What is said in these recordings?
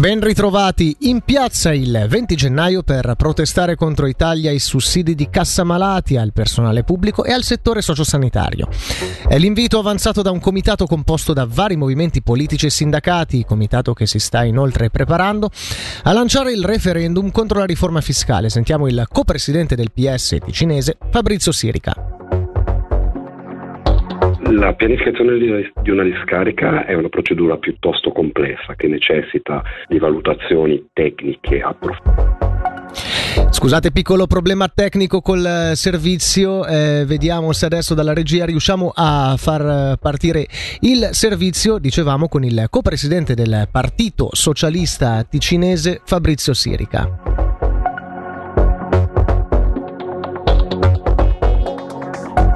Ben ritrovati in piazza il 20 gennaio per protestare contro i tagli ai sussidi di cassa malati, al personale pubblico e al settore sociosanitario. È l'invito avanzato da un comitato composto da vari movimenti politici e sindacati, comitato che si sta inoltre preparando a lanciare il referendum contro la riforma fiscale. Sentiamo il co-presidente del PS ticinese Fabrizio Sirica. La pianificazione di una discarica è una procedura piuttosto complessa che necessita di valutazioni tecniche approfondite. Scusate, piccolo problema tecnico col servizio. Eh, vediamo se adesso dalla regia riusciamo a far partire il servizio. Dicevamo con il co-presidente del Partito Socialista Ticinese Fabrizio Sirica.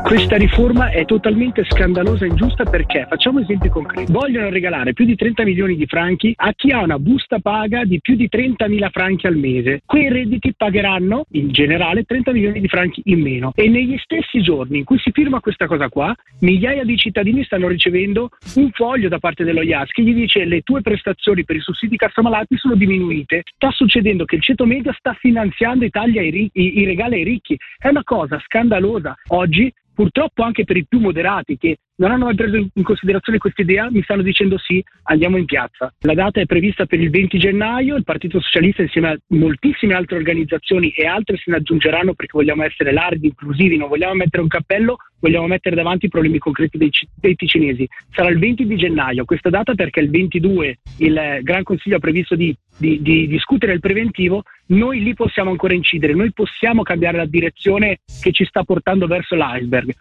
Questa riforma è totalmente scandalosa e ingiusta perché, facciamo esempi concreti, vogliono regalare più di 30 milioni di franchi a chi ha una busta paga di più di 30 mila franchi al mese. Quei redditi pagheranno in generale 30 milioni di franchi in meno e negli stessi giorni in cui si firma questa cosa qua, migliaia di cittadini stanno ricevendo un foglio da parte dello IAS che gli dice le tue prestazioni per i sussidi cassa malati sono diminuite. Sta succedendo che il ceto medio sta finanziando i tagli ai i, i regali ai ricchi. È una cosa scandalosa. Oggi purtroppo anche per i più moderati che non hanno mai preso in considerazione questa idea, mi stanno dicendo sì, andiamo in piazza. La data è prevista per il 20 gennaio, il Partito Socialista insieme a moltissime altre organizzazioni e altre se ne aggiungeranno perché vogliamo essere larghi, inclusivi, non vogliamo mettere un cappello, vogliamo mettere davanti i problemi concreti dei, dei ticinesi. Sarà il 20 di gennaio questa data perché il 22 il Gran Consiglio ha previsto di, di, di discutere il preventivo, noi lì possiamo ancora incidere, noi possiamo cambiare la direzione che ci sta portando verso l'iceberg.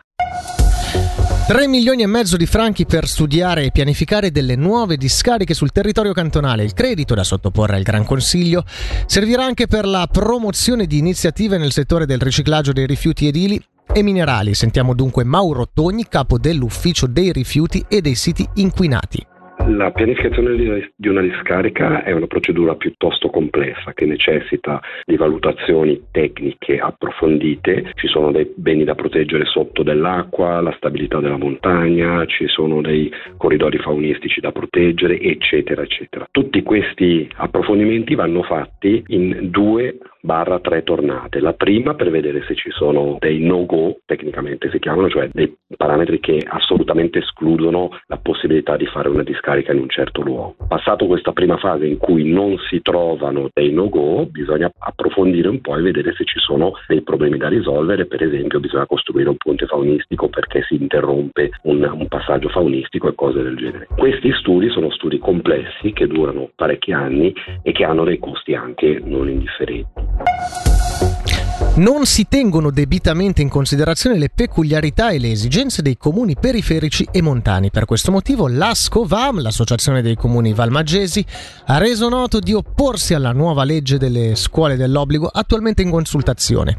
3 milioni e mezzo di franchi per studiare e pianificare delle nuove discariche sul territorio cantonale. Il credito da sottoporre al Gran Consiglio servirà anche per la promozione di iniziative nel settore del riciclaggio dei rifiuti edili e minerali. Sentiamo dunque Mauro Togni, capo dell'ufficio dei rifiuti e dei siti inquinati. La pianificazione di una discarica è una procedura piuttosto complessa che necessita di valutazioni tecniche approfondite, ci sono dei beni da proteggere sotto dell'acqua, la stabilità della montagna, ci sono dei corridori faunistici da proteggere, eccetera, eccetera. Tutti questi approfondimenti vanno fatti in due barra tre tornate. La prima per vedere se ci sono dei no-go, tecnicamente si chiamano, cioè dei parametri che assolutamente escludono la possibilità di fare una discarica in un certo luogo. Passato questa prima fase in cui non si trovano dei no-go, bisogna approfondire un po' e vedere se ci sono dei problemi da risolvere, per esempio bisogna costruire un ponte faunistico perché si interrompe un, un passaggio faunistico e cose del genere. Questi studi sono studi complessi che durano parecchi anni e che hanno dei costi anche non indifferenti. Non si tengono debitamente in considerazione le peculiarità e le esigenze dei comuni periferici e montani. Per questo motivo l'ASCOVAM, l'Associazione dei Comuni Valmaggesi, ha reso noto di opporsi alla nuova legge delle scuole dell'obbligo attualmente in consultazione.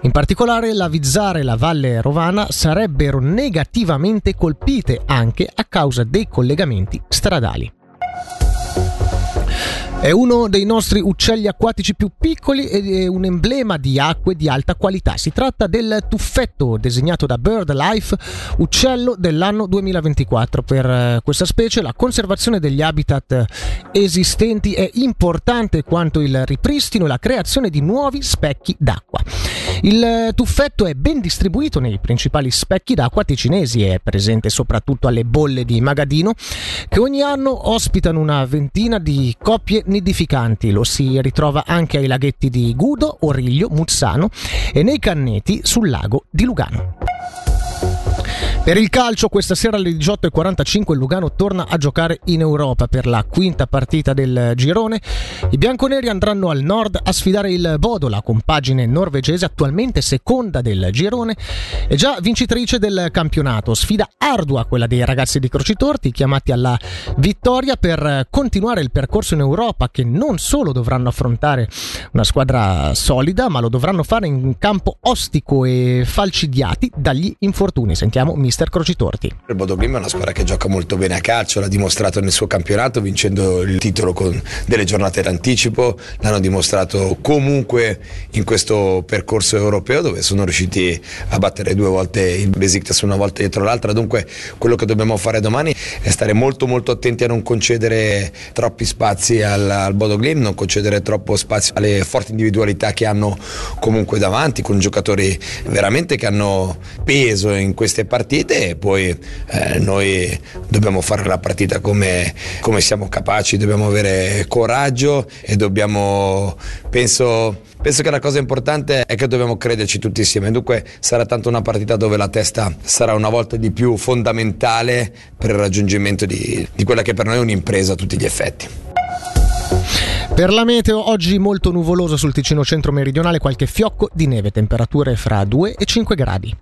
In particolare la Vizzara e la Valle Rovana sarebbero negativamente colpite anche a causa dei collegamenti stradali. È uno dei nostri uccelli acquatici più piccoli ed è un emblema di acque di alta qualità. Si tratta del tuffetto disegnato da BirdLife, uccello dell'anno 2024. Per eh, questa specie la conservazione degli habitat esistenti è importante quanto il ripristino e la creazione di nuovi specchi d'acqua. Il tuffetto è ben distribuito nei principali specchi d'acqua ticinesi e è presente soprattutto alle bolle di Magadino che ogni anno ospitano una ventina di coppie nidificanti. Lo si ritrova anche ai laghetti di Gudo, Origlio, Muzzano e nei canneti sul lago di Lugano. Per il calcio, questa sera alle 18.45 il Lugano torna a giocare in Europa per la quinta partita del girone. I bianconeri andranno al nord a sfidare il Bodo, la compagine norvegese attualmente seconda del girone e già vincitrice del campionato. Sfida ardua quella dei ragazzi di Crocitorti chiamati alla vittoria per continuare il percorso in Europa che non solo dovranno affrontare una squadra solida ma lo dovranno fare in campo ostico e falcidiati dagli infortuni. Sentiamo Mister mister Crocitorti. Il Bodo Glim è una squadra che gioca molto bene a calcio, l'ha dimostrato nel suo campionato vincendo il titolo con delle giornate d'anticipo, l'hanno dimostrato comunque in questo percorso europeo dove sono riusciti a battere due volte il Besiktas una volta dietro l'altra, dunque quello che dobbiamo fare domani è stare molto molto attenti a non concedere troppi spazi al, al Bodo Glim, non concedere troppo spazio alle forti individualità che hanno comunque davanti, con giocatori veramente che hanno peso in queste partite e poi eh, noi dobbiamo fare la partita come, come siamo capaci, dobbiamo avere coraggio e dobbiamo, penso, penso che la cosa importante è che dobbiamo crederci tutti insieme, dunque sarà tanto una partita dove la testa sarà una volta di più fondamentale per il raggiungimento di, di quella che per noi è un'impresa a tutti gli effetti. Per la meteo, oggi molto nuvoloso sul Ticino centro meridionale, qualche fiocco di neve, temperature fra 2 e 5 gradi.